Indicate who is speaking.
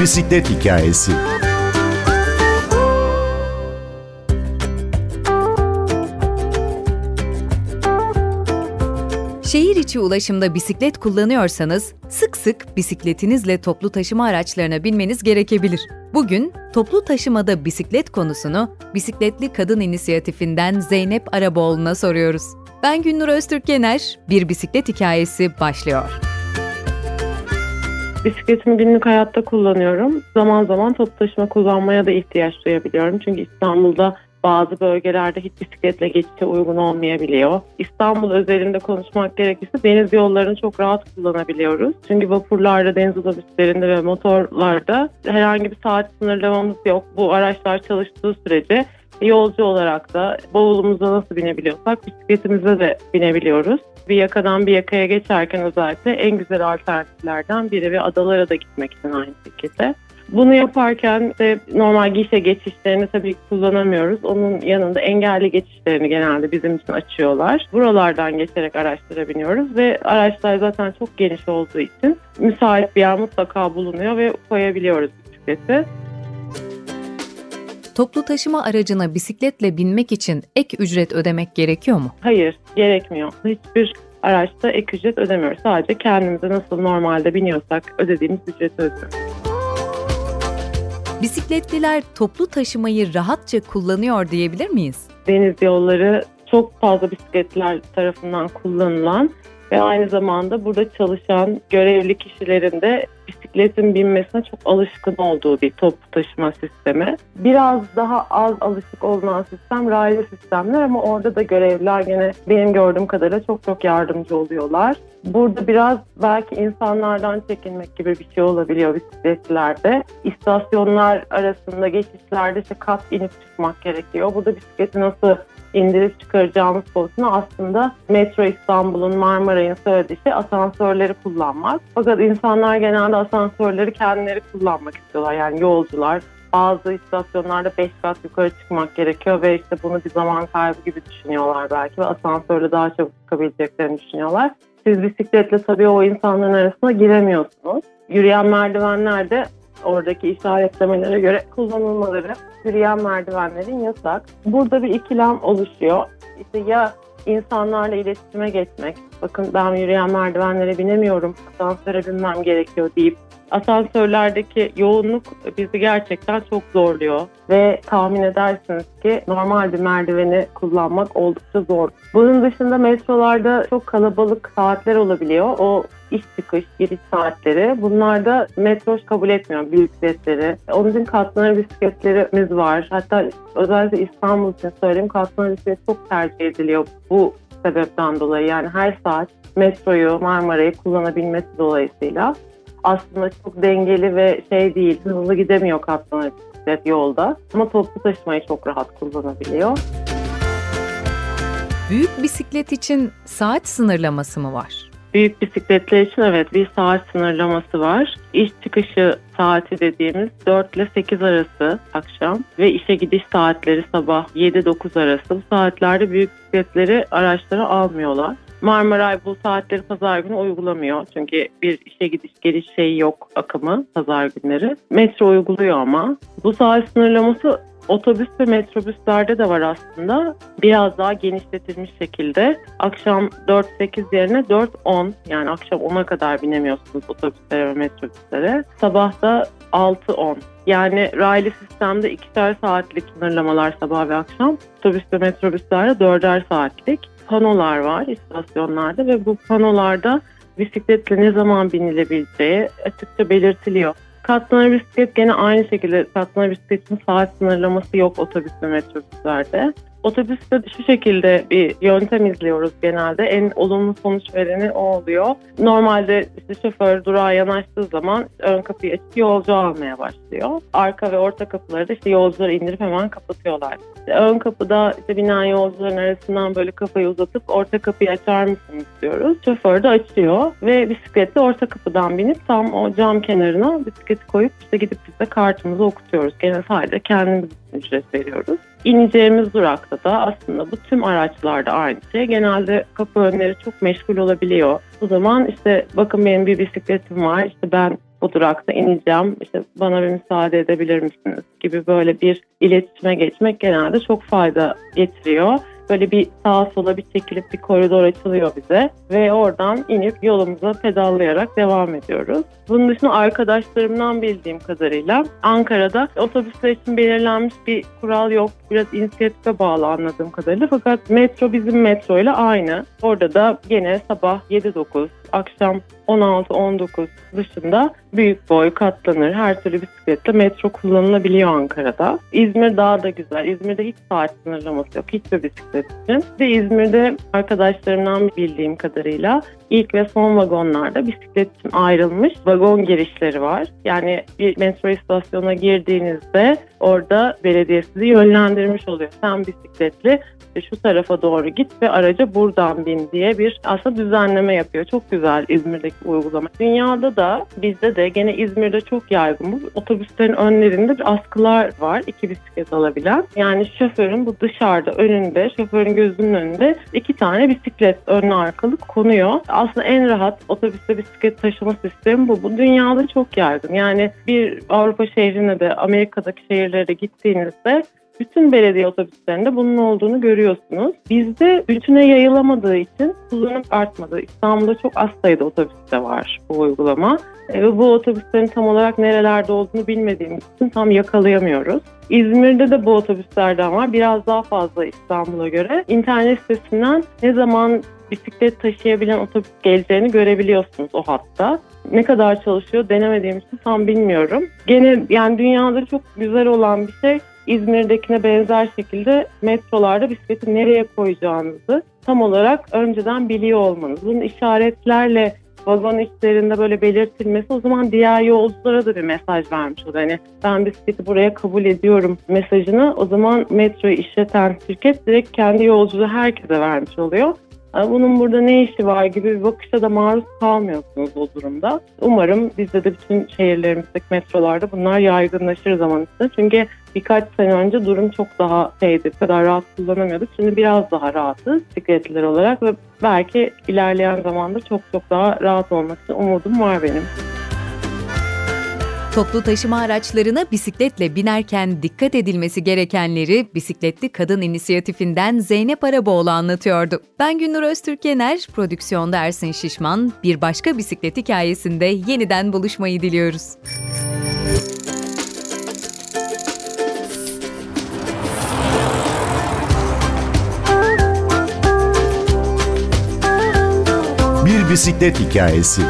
Speaker 1: Bisiklet hikayesi.
Speaker 2: Şehir içi ulaşımda bisiklet kullanıyorsanız sık sık bisikletinizle toplu taşıma araçlarına binmeniz gerekebilir. Bugün toplu taşımada bisiklet konusunu Bisikletli Kadın İnisiyatifinden Zeynep Araboğlu'na soruyoruz. Ben Günnur Öztürk Yener, Bir Bisiklet Hikayesi başlıyor.
Speaker 3: Bisikletimi günlük hayatta kullanıyorum. Zaman zaman toplu taşıma kullanmaya da ihtiyaç duyabiliyorum. Çünkü İstanbul'da bazı bölgelerde hiç bisikletle geçişe uygun olmayabiliyor. İstanbul özelinde konuşmak gerekirse deniz yollarını çok rahat kullanabiliyoruz. Çünkü vapurlarda, deniz otobüslerinde ve motorlarda herhangi bir saat sınırlamamız yok. Bu araçlar çalıştığı sürece yolcu olarak da bavulumuza nasıl binebiliyorsak bisikletimize de binebiliyoruz. Bir yakadan bir yakaya geçerken özellikle en güzel alternatiflerden biri ve adalara da gitmek için aynı şekilde. Bunu yaparken de normal gişe geçişlerini tabii ki kullanamıyoruz. Onun yanında engelli geçişlerini genelde bizim için açıyorlar. Buralardan geçerek araçlara biniyoruz ve araçlar zaten çok geniş olduğu için müsait bir yer mutlaka bulunuyor ve koyabiliyoruz bisikleti.
Speaker 2: Toplu taşıma aracına bisikletle binmek için ek ücret ödemek gerekiyor mu?
Speaker 3: Hayır, gerekmiyor. Hiçbir araçta ek ücret ödemiyoruz. Sadece kendimize nasıl normalde biniyorsak ödediğimiz ücreti ödüyoruz.
Speaker 2: Bisikletliler toplu taşımayı rahatça kullanıyor diyebilir miyiz?
Speaker 3: Deniz yolları çok fazla bisikletler tarafından kullanılan ve aynı zamanda burada çalışan görevli kişilerin de bisikletin binmesine çok alışkın olduğu bir toplu taşıma sistemi. Biraz daha az alışık olunan sistem raylı sistemler ama orada da görevliler gene benim gördüğüm kadarıyla çok çok yardımcı oluyorlar. Burada biraz belki insanlardan çekinmek gibi bir şey olabiliyor bisikletlerde. İstasyonlar arasında geçişlerde işte kat inip çıkmak gerekiyor. Burada bisikleti nasıl indirip çıkaracağımız konusunda aslında Metro İstanbul'un Marmaray'ın söylediği şey asansörleri kullanmak. Fakat insanlar genelde asansörleri kendileri kullanmak istiyorlar. Yani yolcular bazı istasyonlarda 5 kat yukarı çıkmak gerekiyor ve işte bunu bir zaman kaybı gibi düşünüyorlar belki ve asansörle daha çabuk çıkabileceklerini düşünüyorlar. Siz bisikletle tabii o insanların arasına giremiyorsunuz. Yürüyen merdivenler de oradaki işaretlemelere göre kullanılmaları yürüyen merdivenlerin yasak. Burada bir ikilem oluşuyor. İşte ya insanlarla iletişime geçmek, bakın ben yürüyen merdivenlere binemiyorum, asansöre binmem gerekiyor deyip asansörlerdeki yoğunluk bizi gerçekten çok zorluyor ve tahmin edersiniz ki normal bir merdiveni kullanmak oldukça zor. Bunun dışında metrolarda çok kalabalık saatler olabiliyor. O iş çıkış, giriş saatleri. Bunlar da metro kabul etmiyor bisikletleri. Onun için katlanır bisikletlerimiz var. Hatta özellikle İstanbul için söyleyeyim katlanır bisiklet çok tercih ediliyor bu sebepten dolayı. Yani her saat metroyu, Marmara'yı kullanabilmesi dolayısıyla aslında çok dengeli ve şey değil, hızlı gidemiyor katlanır bisiklet yolda. Ama toplu taşımayı çok rahat kullanabiliyor.
Speaker 2: Büyük bisiklet için saat sınırlaması mı var?
Speaker 3: Büyük bisikletler için evet bir saat sınırlaması var. İş çıkışı saati dediğimiz 4 ile 8 arası akşam ve işe gidiş saatleri sabah 7-9 arası. Bu saatlerde büyük bisikletleri araçlara almıyorlar. Marmaray bu saatleri pazar günü uygulamıyor. Çünkü bir işe gidiş geliş şeyi yok akımı pazar günleri. Metro uyguluyor ama. Bu saat sınırlaması otobüs ve metrobüslerde de var aslında. Biraz daha genişletilmiş şekilde. Akşam 4-8 yerine 4-10 yani akşam 10'a kadar binemiyorsunuz otobüslere ve metrobüslere. Sabah da 6-10. Yani raylı sistemde ikişer saatlik sınırlamalar sabah ve akşam. Otobüs ve metrobüslerde dörder saatlik panolar var istasyonlarda ve bu panolarda bisikletle ne zaman binilebileceği açıkça belirtiliyor. Katlanır bisiklet gene aynı şekilde katlanır bisikletin saat sınırlaması yok otobüs ve metrobüslerde. Otobüste şu şekilde bir yöntem izliyoruz genelde. En olumlu sonuç vereni o oluyor. Normalde işte şoför durağa yanaştığı zaman ön kapıyı açıp yolcu almaya başlıyor. Arka ve orta kapıları da işte yolcuları indirip hemen kapatıyorlar. İşte ön kapıda işte binen yolcuların arasından böyle kafayı uzatıp orta kapıyı açar mısınız diyoruz. Şoför de açıyor ve bisikletle orta kapıdan binip tam o cam kenarına bisikleti koyup işte gidip biz de kartımızı okutuyoruz. Gene sadece kendimiz ücret veriyoruz. İneceğimiz durakta da aslında bu tüm araçlarda aynı şey. Genelde kapı önleri çok meşgul olabiliyor. O zaman işte bakın benim bir bisikletim var. İşte ben bu durakta ineceğim işte bana bir müsaade edebilir misiniz gibi böyle bir iletişime geçmek genelde çok fayda getiriyor böyle bir sağa sola bir çekilip bir koridor açılıyor bize ve oradan inip yolumuza pedallayarak devam ediyoruz. Bunun dışında arkadaşlarımdan bildiğim kadarıyla Ankara'da otobüsler için belirlenmiş bir kural yok. Biraz inisiyatife bağlı anladığım kadarıyla. Fakat metro bizim metro ile aynı. Orada da yine sabah 7-9, akşam 16-19 dışında büyük boy katlanır. Her türlü bisikletle metro kullanılabiliyor Ankara'da. İzmir daha da güzel. İzmir'de hiç saat sınırlaması yok. Hiçbir bisiklet için. Ve İzmir'de arkadaşlarımdan bildiğim kadarıyla ilk ve son vagonlarda bisiklet için ayrılmış vagon girişleri var. Yani bir metro istasyonuna girdiğinizde orada belediye sizi yönlendirmiş oluyor. Sen bisikletli şu tarafa doğru git ve araca buradan bin diye bir aslında düzenleme yapıyor. Çok güzel İzmir'deki uygulama. Dünyada da bizde de gene İzmir'de çok yaygın bu. Otobüslerin önlerinde bir askılar var. iki bisiklet alabilen. Yani şoförün bu dışarıda önünde, şoförün gözünün önünde iki tane bisiklet önlü arkalı konuyor. Aslında en rahat otobüste bisiklet taşıma sistemi bu. Bu dünyada çok yaygın. Yani bir Avrupa şehrine de Amerika'daki şehirlere gittiğinizde bütün belediye otobüslerinde bunun olduğunu görüyorsunuz. Bizde bütüne yayılamadığı için kullanım artmadı. İstanbul'da çok az sayıda otobüste var bu uygulama. E, ve bu otobüslerin tam olarak nerelerde olduğunu bilmediğimiz için tam yakalayamıyoruz. İzmir'de de bu otobüslerden var. Biraz daha fazla İstanbul'a göre. İnternet sitesinden ne zaman bisiklet taşıyabilen otobüs geleceğini görebiliyorsunuz o hatta. Ne kadar çalışıyor denemediğim için tam bilmiyorum. Gene yani dünyada çok güzel olan bir şey İzmir'dekine benzer şekilde metrolarda bisikleti nereye koyacağınızı tam olarak önceden biliyor olmanız. Bunun işaretlerle vagon içlerinde böyle belirtilmesi o zaman diğer yolculara da bir mesaj vermiş oluyor. Hani ben bisikleti buraya kabul ediyorum mesajını o zaman metroyu işleten şirket direkt kendi yolculuğu herkese vermiş oluyor bunun burada ne işi var gibi bir bakışa da maruz kalmıyorsunuz o durumda. Umarım bizde de bütün şehirlerimizdeki metrolarda bunlar yaygınlaşır zaman içinde. Çünkü birkaç sene önce durum çok daha şeydi, kadar rahat kullanamıyorduk. Şimdi biraz daha rahatız bisikletler olarak ve belki ilerleyen zamanda çok çok daha rahat olmak için umudum var benim.
Speaker 2: Toplu taşıma araçlarına bisikletle binerken dikkat edilmesi gerekenleri Bisikletli Kadın İnisiyatifinden Zeynep Araboğlu anlatıyordu. Ben Günnur Öztürk-Yener, prodüksiyonda Ersin Şişman, bir başka bisiklet hikayesinde yeniden buluşmayı diliyoruz.
Speaker 1: Bir bisiklet hikayesi.